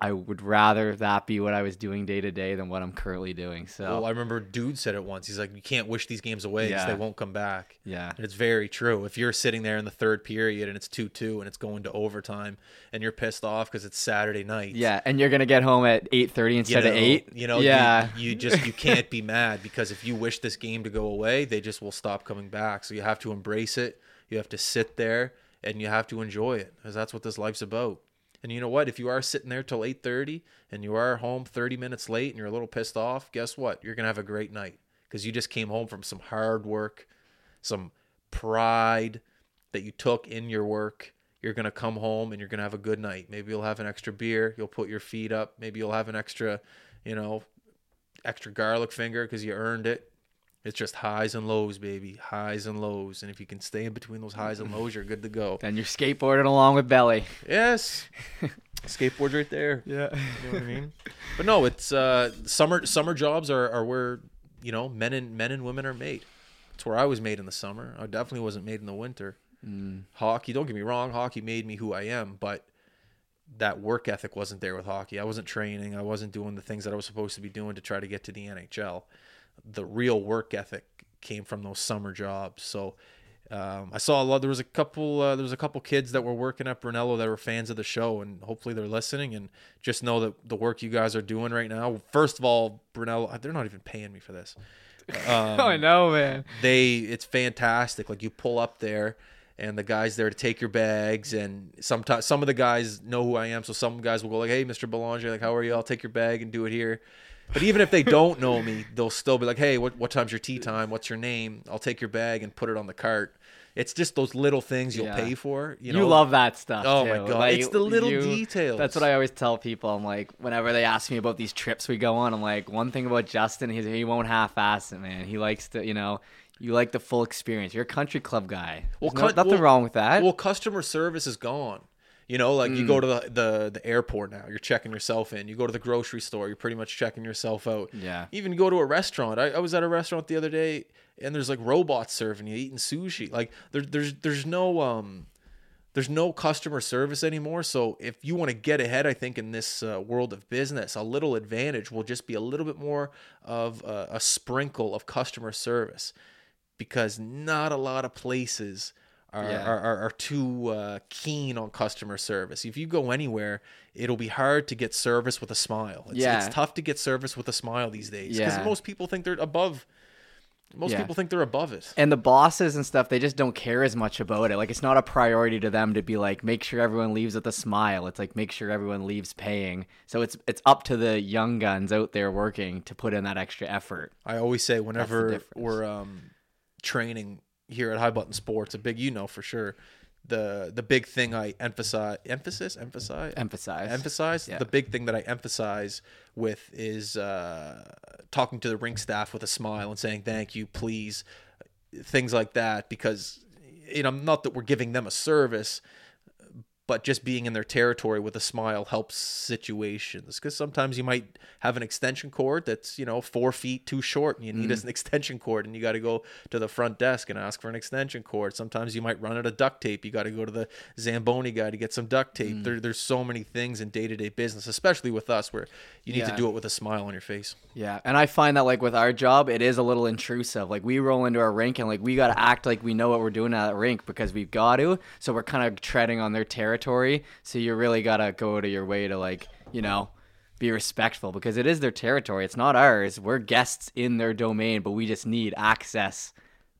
I would rather that be what I was doing day to day than what I'm currently doing. So, Well, I remember dude said it once. He's like, you can't wish these games away because Yeah. they won't come back. yeah, And it's very true. If you're sitting there in the third period and it's 2 2 and it's going to overtime and you're pissed off because it's Saturday night. yeah. And you're gonna get home at 8:30 You instead know, of eight. You know, you- yeah, you, just you can't be mad because if you wish this game to go away, they just will stop coming back. So you have to embrace it. You have to sit there and you have to enjoy it because that's what this life's about. And you know what? If you are sitting there till 8:30 and you are home 30 minutes late and you're a little pissed off, guess what? You're gonna have a great night because you just came home from some hard work, some pride that you took in your work. You're gonna come home and you're gonna have a good night. Maybe you'll have an extra beer. You'll put your feet up. Maybe you'll have an extra, you know, extra garlic finger because you earned it. It's just highs and lows, baby. Highs and lows. And if you can stay in between those highs and lows, you're good to go. then you're skateboarding along with Belly. Yes. Skateboard's right there. Yeah, You know what I mean? But no, it's uh summer summer jobs are, are where, you know, men and men and women are made. It's where I was made in the summer. I definitely wasn't made in the winter. Hockey, don't get me wrong, hockey made me who I am, but that work ethic wasn't there with hockey. I wasn't training. I wasn't doing the things that I was supposed to be doing to try to get to the NHL. The real work ethic came from those summer jobs. So um, I saw a lot. There was a couple. Uh, there was a couple kids that were working at Brunello that were fans of the show, and hopefully they're listening. And just know that the work you guys are doing right now. First of all, Brunello, they're not even paying me for this. Um, I know, man. they it's fantastic like you pull up there and the guys there to take your bags and sometimes some of the guys know who i am so some guys will go like hey mr belanger like how are you i'll take your bag and do it here but even if they don't know me they'll still be like hey what, what time's your tea time what's your name i'll take your bag and put it on the cart it's just those little things you'll Yeah. pay for you You, love that stuff. Oh my. God, Like, it's the little you- details. That's what I always tell people. I'm like, whenever they ask me about these trips we go on, I'm like, one thing about Justin, he's, he won't half-ass it, man. He likes to, you know, you like the full experience. You're a country club guy. Well, There's no- cut- nothing well- wrong with that. Well, customer service is gone. You know, like you Mm. go to the, the the airport now, you're checking yourself in. You go to the grocery store, you're pretty much checking yourself out. Yeah. Even go to a restaurant. I, I was at a restaurant the other day, and there's like robots serving you, eating sushi. Like there, there's there's no um there's no customer service anymore. So if you want to get ahead, I think in this uh, world of business, a little advantage will just be a little bit more of a, a sprinkle of customer service, because not a lot of places are Yeah. are, are, are too uh, keen on customer service. If you go anywhere, it'll be hard to get service with a smile. It's, Yeah. it's tough to get service with a smile these days because Yeah. most people think they're above. Most Yeah. people think they're above it. and the bosses and stuff, they just don't care as much about it. Like it's not a priority to them to be like, make sure everyone leaves with a smile. It's like make sure everyone leaves paying. So it's it's up to the young guns out there working to put in that extra effort. I always say whenever we're um, training here at High Button Sports, a big you know for sure, the the big thing I emphasize, emphasis, emphasize, Emphasize. emphasize. Yeah. The big thing that I emphasize with is uh, talking to the rink staff with a smile and saying thank you, please, things like that. Because you know, not that we're giving them a service, but just being in their territory with a smile helps situations because sometimes you might have an extension cord that's you know four feet too short and you need mm-hmm. an extension cord and you got to go to the front desk and ask for an extension cord sometimes you might run out of duct tape you got to go to the zamboni guy to get some duct tape mm. there, there's so many things in day-to-day business especially with us where you need Yeah. to do it with a smile on your face Yeah, and I find that like with our job, it is a little intrusive. Like we roll into a rink and like we got to act like we know what we're doing at that rink because we've got to. So we're kind of treading on their territory. So you really got to go to your way to like, you know, be respectful because it is their territory. It's not ours. We're guests in their domain, but we just need access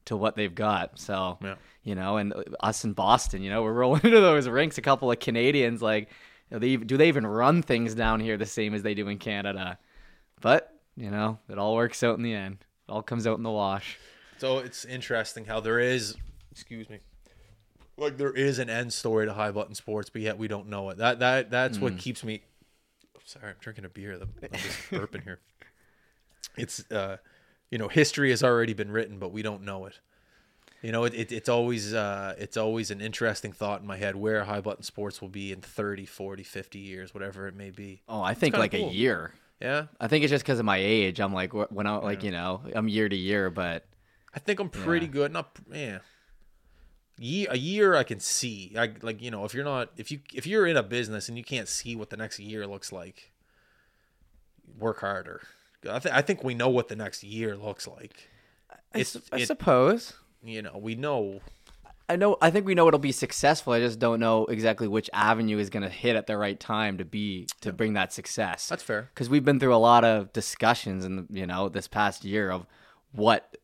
to what they've got. So, Yeah. you know, and uh, us in Boston, you know, we're rolling into those rinks. A couple of Canadians, like, do they, do they even run things down here the same as they do in Canada? But you know, it all works out in the end. It all comes out in the wash. So it's interesting how there is, excuse me, like there is an end story to high button sports, but yet we don't know it. That that that's what keeps me. Sorry, I'm drinking a beer. I'm just burping here. It's uh, you know, history has already been written, but we don't know it. You know, it, it it's always uh, it's always an interesting thought in my head where high button sports will be in 30, 40, 50 years, whatever it may be. Oh, I think like cool. a year. Yeah, I think it's just because of my age. I'm like when I like you know I'm year to year, but I think I'm pretty Yeah. good. Not yeah. Ye- a year I can see. I like you know if you're not if you if you're in a business and you can't see what the next year looks like, work harder. I, th- I think we know what the next year looks like. I, su- I it, suppose you know we know I know. I think we know it'll be successful. I just don't know exactly which avenue is going to hit at the right time to be to bring that success. that's fair. because we've been through a lot of discussions in you know this past year of what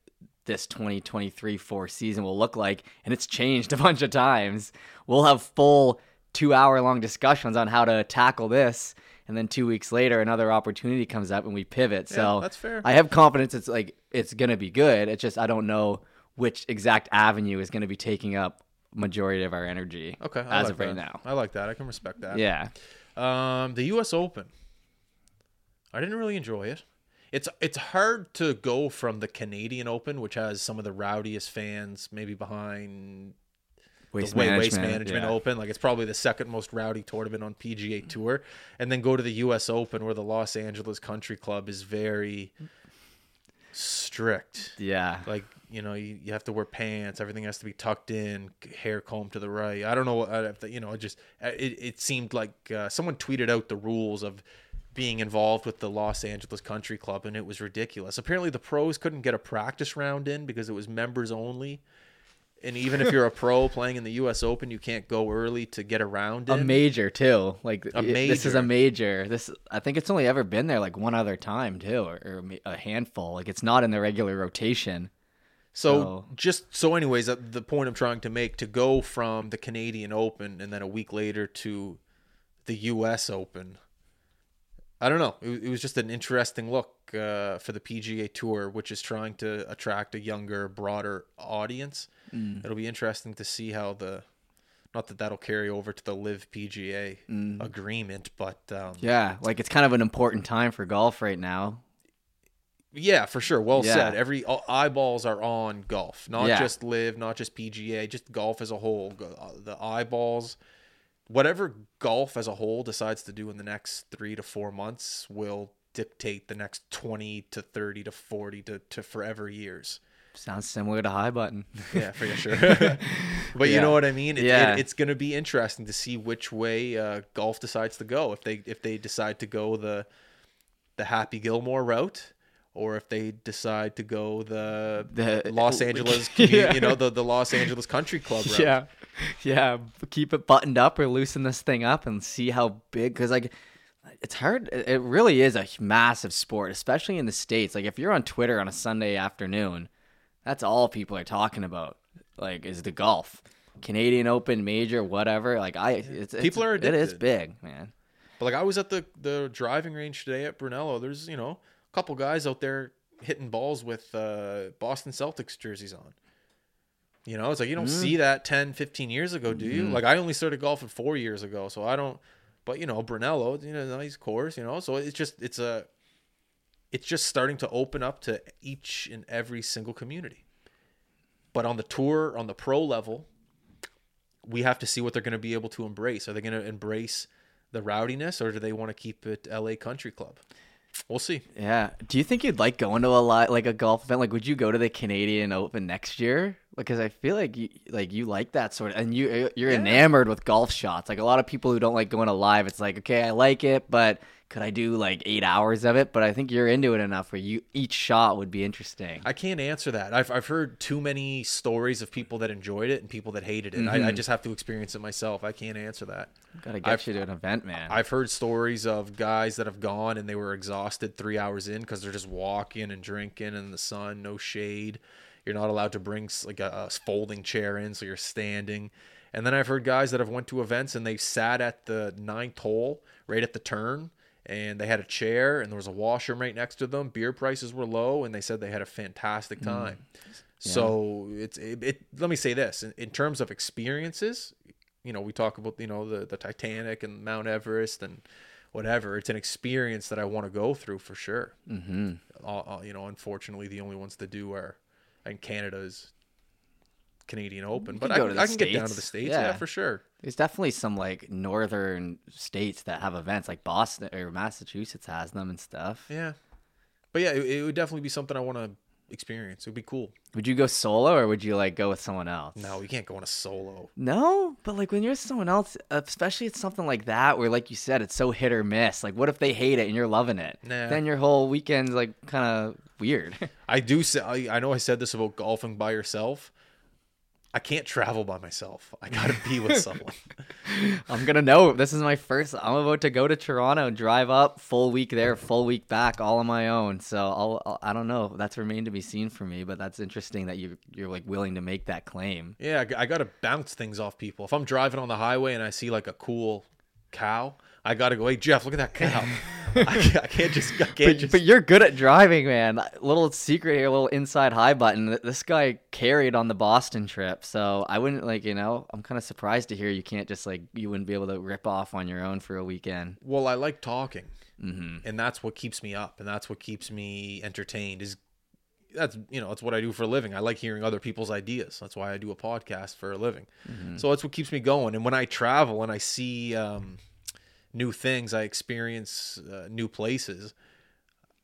this 2023 4 season will look like and it's changed a bunch of times we'll have full two hour long discussions on how to tackle this and then two weeks later another opportunity comes up and we pivot so that's fair. i have confidence it's like it's gonna be good it's just i don't know which exact avenue is gonna be taking up majority of our energy Okay, I as like of right that. now I like that. I can respect that. yeah Um, the U.S. Open. I didn't really enjoy it. It's it's hard to go from the Canadian Open, which has some of the rowdiest fans, maybe behind waste the management, Waste Management yeah. Open. Like it's probably the second most rowdy tournament on PGA Tour, and then go to the U.S. Open, where the Los Angeles Country Club is very strict. yeah Like you know, you, you have to wear pants. Everything has to be tucked in, hair combed to the right. I don't know. I you know, it just it, it seemed like uh, someone tweeted out the rules of being involved with the Los Angeles Country Club, and it was ridiculous. Apparently, the pros couldn't get a practice round in because it was members only. And even if you're a pro playing in the U.S. Open, you can't go early to get a round a in. major too. Like A y- this is a major. major. This I think it's only ever been there like one other time too, or, or a handful. Like it's not in the regular rotation. So So- just so, anyways, uh, the point I'm trying to make to go from the Canadian Open and then a week later to the U.S. Open. I don't know. It, it was just an interesting look uh, for the PGA Tour, which is trying to attract a younger, broader audience. It'll be interesting to see how the, not that that'll carry over to the LIV PGA agreement, but um, Yeah, like it's kind of an important time for golf right now. Yeah, for sure. Well Yeah. said. Every all- eyeballs are on golf, not Yeah. just LIV, not just PGA, just golf as a whole. Uh, The eyeballs, whatever golf as a whole decides to do in the next three to four months will dictate the next 20 to 30 to 40 to, to forever years. Sounds similar to high button. Yeah, for sure. but you know what I mean. It, Yeah. it, it's going to be interesting to see which way uh, golf decides to go. If they if they decide to go the the Happy Gilmore route, or if they decide to go the, The- Los Angeles, Yeah. you know, the the Los Angeles Country Club route. yeah, yeah. Keep it buttoned up or loosen this thing up and see how big. Because like, it's hard. It really is a massive sport, especially in the states. Like if you're on Twitter on a Sunday afternoon, that's all people are talking about. Like is the golf, Canadian Open, major, whatever. Like I, it's, it's People are It is big, man. But like I was at the the driving range today at Brunello. There's you know couple guys out there hitting balls with uh, Boston Celtics jerseys on. You know, it's like you don't see that 10, 15 years ago, do you? Like I only started golfing four years ago, so I don't. But you know, Brunello, you know, nice course, you know. So it's just it's a, it's just starting to open up to each and every single community. But on the tour, on the pro level, we have to see what they're going to be able to embrace. Are they going to embrace the rowdiness, or do they want to keep it L.A. Country Club? We'll see. Yeah. Do you think you'd like going to a lot like a golf event? Like, would you go to the Canadian Open next year? Because I feel like you like you like that sort of, and you you're enamored with golf shots. Like a lot of people who don't like going to live, it's like okay, I like it, but could I do like eight hours of it? But I think you're into it enough where you each shot would be interesting. I can't answer that. I've I've heard too many stories of people that enjoyed it and people that hated it. I, I mm-hmm. just have to experience it myself. I can't answer that. Gotta get I've- you to an event, man. I've heard stories of guys that have gone and they were exhausted three hours in because they're just walking and drinking in the sun, no shade. You're not allowed to bring like a, a folding chair in, so you're standing. And then I've heard guys that have went to events and they've sat at the ninth hole, right at the turn, and they had a chair and there was a washroom right next to them. Beer prices were low, and they said they had a fantastic time. So it's it, it. Let me say this: in, in terms of experiences, you know, we talk about you know the the Titanic and Mount Everest and whatever. It's an experience that I want to go through for sure. Mm-hmm. Uh, uh, you know, unfortunately, the only ones to do are, and Canada is Canadian Open, but I, go can- to the I can get down to the States. states. Yeah. Yeah. for sure. There's definitely some like northern states that have events, like Boston or Massachusetts has them and stuff. Yeah, but yeah, it, it would definitely be something I want to experience. It would be cool. Would you go solo or would you like go with someone else? No, we can't go on a solo. No, but like when you're with someone else, especially it's something like that where, like you said, it's so hit or miss. Like, what if they hate it and you're loving it? Nah. Then your whole weekend's like kind of weird. I do say I, I know I said this about golfing by yourself. I can't travel by myself. I gotta be with someone. I'm gonna know. This is my first. I'm about to go to Toronto drive up, full week there, full week back, all on my own. So I'll, I'll I don't know. That's remained to be seen for me. But that's interesting that you you're like willing to make that claim. Yeah, I gotta bounce things off people. If I'm driving on the highway and I see like a cool cow, I gotta go. Hey Jeff, look at that cow. I, can't, I can't just. I can't But, just. but you're good at driving, man. Little secret here, little inside high button. th- This guy carried on the Boston trip, so I wouldn't like you know. I'm kind of surprised to hear you can't just like you wouldn't be able to rip off on your own for a weekend. well, I like talking, Mm-hmm. and that's what keeps me up, and that's what keeps me entertained. Is that's you know that's what I do for a living. I like hearing other people's ideas. That's why I do a podcast for a living. So that's what keeps me going. And when I travel and I see um, new things, I experience uh, new places.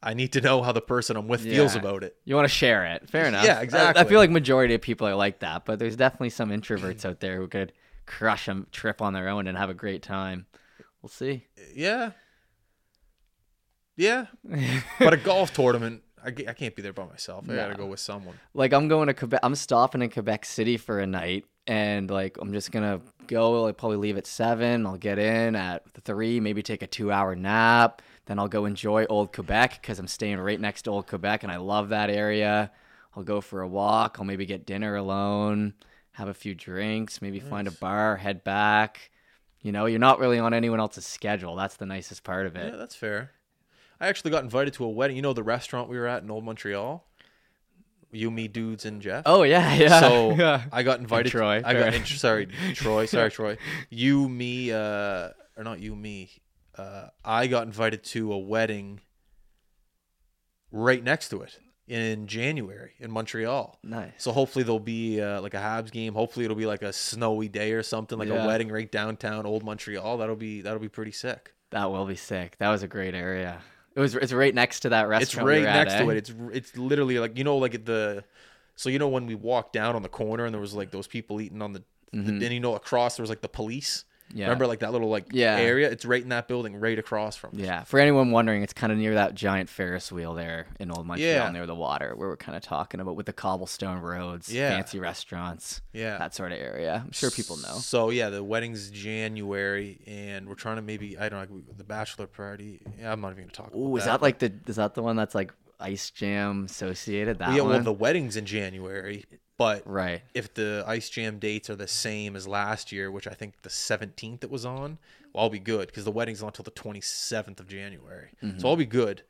I need to know how the person I'm with feels about it. You want to share it. Fair enough. Yeah, I- I, feel like majority of people are like that, but there's definitely some introverts out there who could crush a trip on their own and have a great time. We'll see. Yeah. Yeah. but a golf tournament, I, I can't be there by myself. I gotta go with someone. like I'm going to Quebec. I'm stopping in Quebec City for a night, and like I'm just gonna go. I'll probably leave at seven. I'll get in at three, maybe take a two-hour nap. Then I'll go enjoy Old Quebec because I'm staying right next to Old Quebec, and I love that area. I'll go for a walk. I'll maybe get dinner alone, have a few drinks, maybe find a bar, head back. You know, you're not really on anyone else's schedule. That's the nicest part of it. Yeah, that's fair. I actually got invited to a wedding. You know the restaurant we were at in Old Montreal? You, me, dudes, and Jeff. Oh yeah, yeah. so yeah. I got invited. Troy, I got in, sorry, Troy. Sorry, Troy. You, me, uh, or not you, me. Uh, I got invited to a wedding right next to it in January in Montreal. Nice. So hopefully there'll be uh, like a Habs game. Hopefully it'll be like a snowy day or something, like Yeah. a wedding right downtown Old Montreal. That'll be that'll be pretty sick. That will be sick. That was a great area. It was. It's right next to that It's restaurant. we right at, next to eh? it. It's it's literally like you know like the so you know when we walked down on the corner and there was like those people eating on the, the and you know across there was like the police. Yeah. Remember like that little like Yeah. area? It's right in that building, right across from. us. Yeah. For anyone wondering, it's kind of near that giant Ferris wheel there in Old Montreal, Yeah. near the water, where we're kind of talking about with the cobblestone roads, Yeah. fancy restaurants, Yeah. that sort of area. I'm sure people know. So yeah, the wedding's January, and we're trying to maybe I don't know like the bachelor party. Yeah, I'm not even gonna talk. Oh, is that like the? Is that the one that's like Ice Jam associated? That yeah? one. Well, the wedding's in January, but right. if the Ice Jam dates are the same as last year, which I think the 17th it was on, well, I'll be good because the wedding's not until the 27th of January. Mm-hmm. So I'll be good,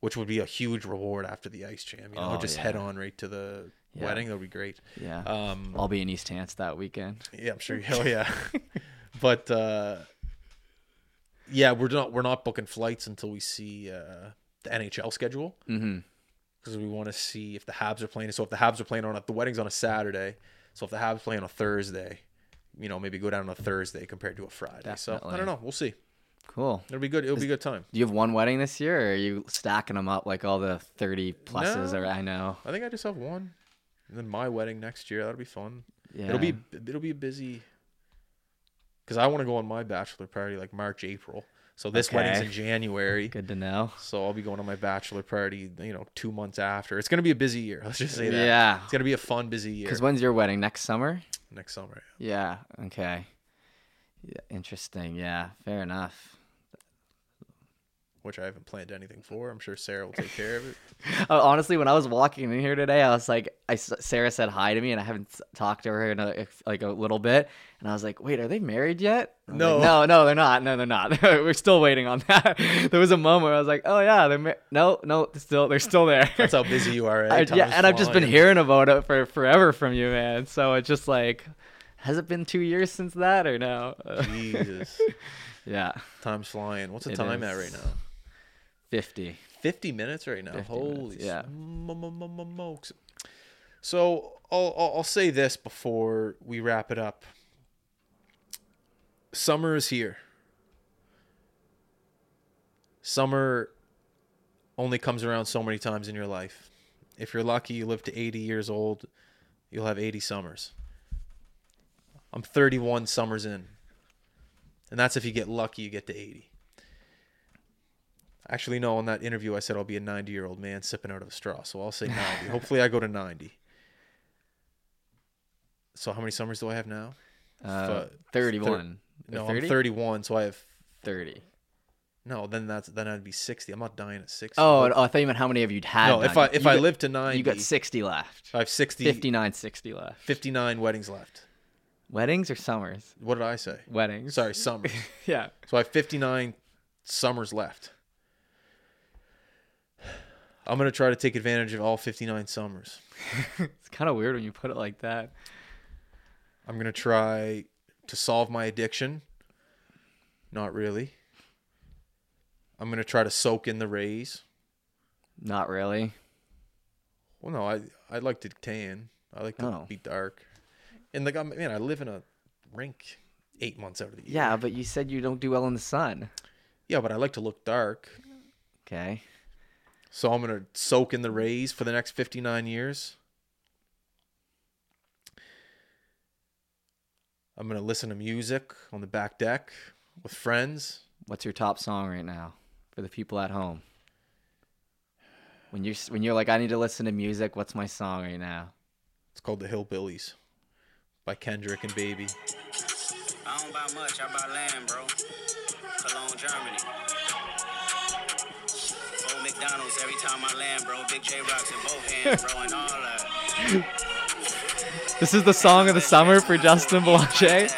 which would be a huge reward after the Ice Jam. You know, Oh, just yeah. head on right to the Yeah. wedding. That would be great. Yeah. Um, I'll be in East Hants that weekend. yeah, I'm sure. Oh yeah, but uh, yeah, we're not we're not booking flights until we see uh, the NHL schedule Mm-hmm. because we want to see if the Habs are playing. So if the Habs are playing on a, the wedding's on a Saturday, so if the Habs play on a Thursday, you know, maybe go down on a Thursday compared to a Friday. So I don't know. We'll see. Cool. It'll be good. It'll be a good time. Do you have one wedding this year, or are you stacking them up like all the thirty pluses? No. Or I know. I think I just have one, and then my wedding next year. That'll be fun. Yeah. It'll be it'll be busy because I want to go on my bachelor party like March April. So this wedding's in January. good to know. So I'll be going on my bachelor party, you know, two months after. It's gonna be a busy year. Let's just say that. Yeah. It's gonna be a fun, busy year Because when's your wedding? Next summer? next summer. Yeah. Okay. Yeah, interesting. Yeah. Fair enough. Which I haven't planned anything for. I'm sure Sarah will take care of it. Uh, honestly, when I was walking in here today, I was like, I Sarah said hi to me, and I haven't talked to her in a, like a little bit, and I was like, "Wait, are they married yet?" No. like, no, no, they're not. No, they're not. We're still waiting on that. there was a moment where I was like, "Oh yeah, they're mar- no, no, they're still they're still there." That's how busy you are. Eh? I, yeah, and I've just been hearing about it for forever from you, man. So it's just like, has it been two years since that or no? Jesus, yeah, time's flying. What's the It time at right now? Fifty. 50 minutes right now. 50 Holy minutes, yeah. smokes. So I'll, I'll, I'll say this before we wrap it up. Summer is here. Summer only comes around so many times in your life. If you're lucky, you live to 80 years old, you'll have 80 summers. I'm 31 summers in. And that's if you get lucky, you get to 80. Actually, no, on that interview, I said I'll be a 90 year old man sipping out of a straw. So I'll say 90. Hopefully, I go to 90. So, how many summers do I have now? Uh, Fu- Thirty-one. No, Or I'm 31. So I have. Thirty. No, then that's then I'd be 60. I'm not dying at 60. Oh, oh, I thought you meant how many of you'd had. no, if. I if You I got- live to 90, you got sixty left. I have 60, 59, 60 left. 59 weddings left. Weddings or summers? What did I say? Weddings. Sorry, summers. Yeah. So I have 59 summers left. I'm going to try to take advantage of all 59 summers. It's kind of weird when you put it like that. I'm going to try to solve my addiction. Not really. I'm going to try to soak in the rays. Not really. Well, no, I I like to tan. I like to Oh. be dark. And like, I'm, man, I live in a rink eight months out of the year. Yeah, but you said you don't do well in the sun. Yeah, but I like to look dark. Okay. So I'm going to soak in the rays for the next 59 years. I'm going to listen to music on the back deck with friends. What's your top song right now for the people at home? When you're when you're like, I need to listen to music. What's my song right now? It's called The Hillbillies by Kendrick and Baby. I don't buy much, I buy land, bro. Cologne, Germany. McDonald's every time I land, bro. Big J Rocks in both hands, bro, and all that. This is the song of the summer for Justin Blanchet.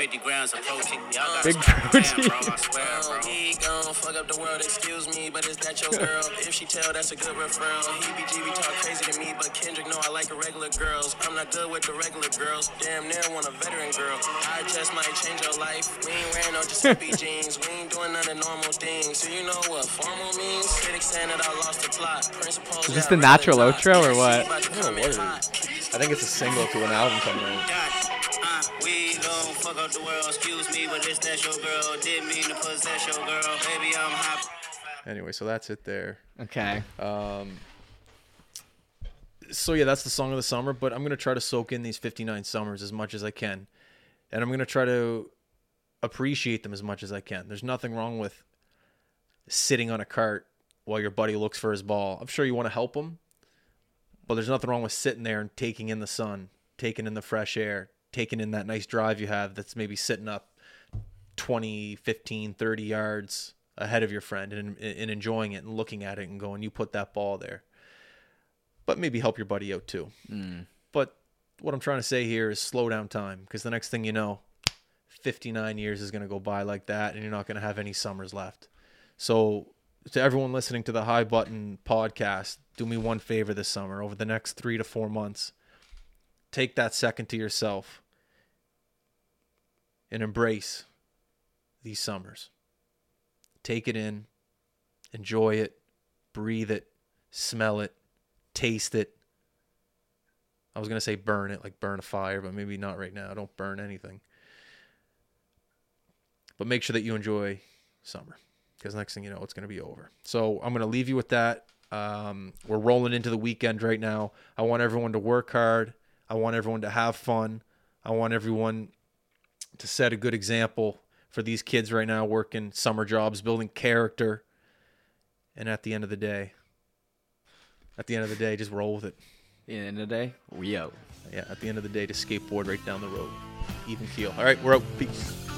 150 grams of protein. Y'all got Big protein. bro. I swear, oh, bro. He gon' fuck up the world, excuse me, but is that your girl? if she tell, that's a good referral. He be GB talk crazy to me, but Kendrick know I like the regular girls. I'm not good with the regular girls. Damn near want a veteran girl. I just might change your life. We ain't wearing no Giuseppe jeans. We ain't doing none of normal things. Do you know what formal means? Critics saying that I lost the plot. Principles. Is this the natural regular outro or what? I don't come know in what it hot. I think it's a single to an album coming out. Fuck up the world, excuse me, but this that's your girl. Didn't mean to possess your girl. Baby, I'm hot. Anyway, so that's it there. Okay. Um, so yeah, that's the song of the summer. But I'm gonna try to soak in these 59 summers as much as I can, and I'm gonna try to appreciate them as much as I can. There's nothing wrong with sitting on a cart while your buddy looks for his ball. I'm sure you want to help him, but there's nothing wrong with sitting there and taking in the sun, taking in the fresh air, taking in that nice drive you have that's maybe sitting up 20, 15, 30 yards ahead of your friend and, and enjoying it and looking at it and going, you put that ball there. But maybe help your buddy out too. Mm. But what I'm trying to say here is slow down time because the next thing you know, 59 years is going to go by like that and you're not going to have any summers left. So, to everyone listening to the High Button podcast, do me one favor this summer over the next three to four months. Take that second to yourself and embrace these summers. Take it in, enjoy it, breathe it, smell it, taste it. I was going to say burn it, like burn a fire, but maybe not right now. Don't burn anything. But make sure that you enjoy summer because next thing you know, it's going to be over. So I'm going to leave you with that. Um, we're rolling into the weekend right now. I want everyone to work hard. I want everyone to have fun. I want everyone to set a good example for these kids right now working summer jobs, building character. And at the end of the day, at the end of the day, just roll with it. At the end of the day, we out. Yeah, at the end of the day, to skateboard right down the road. Even keel. All right, we're out. Peace.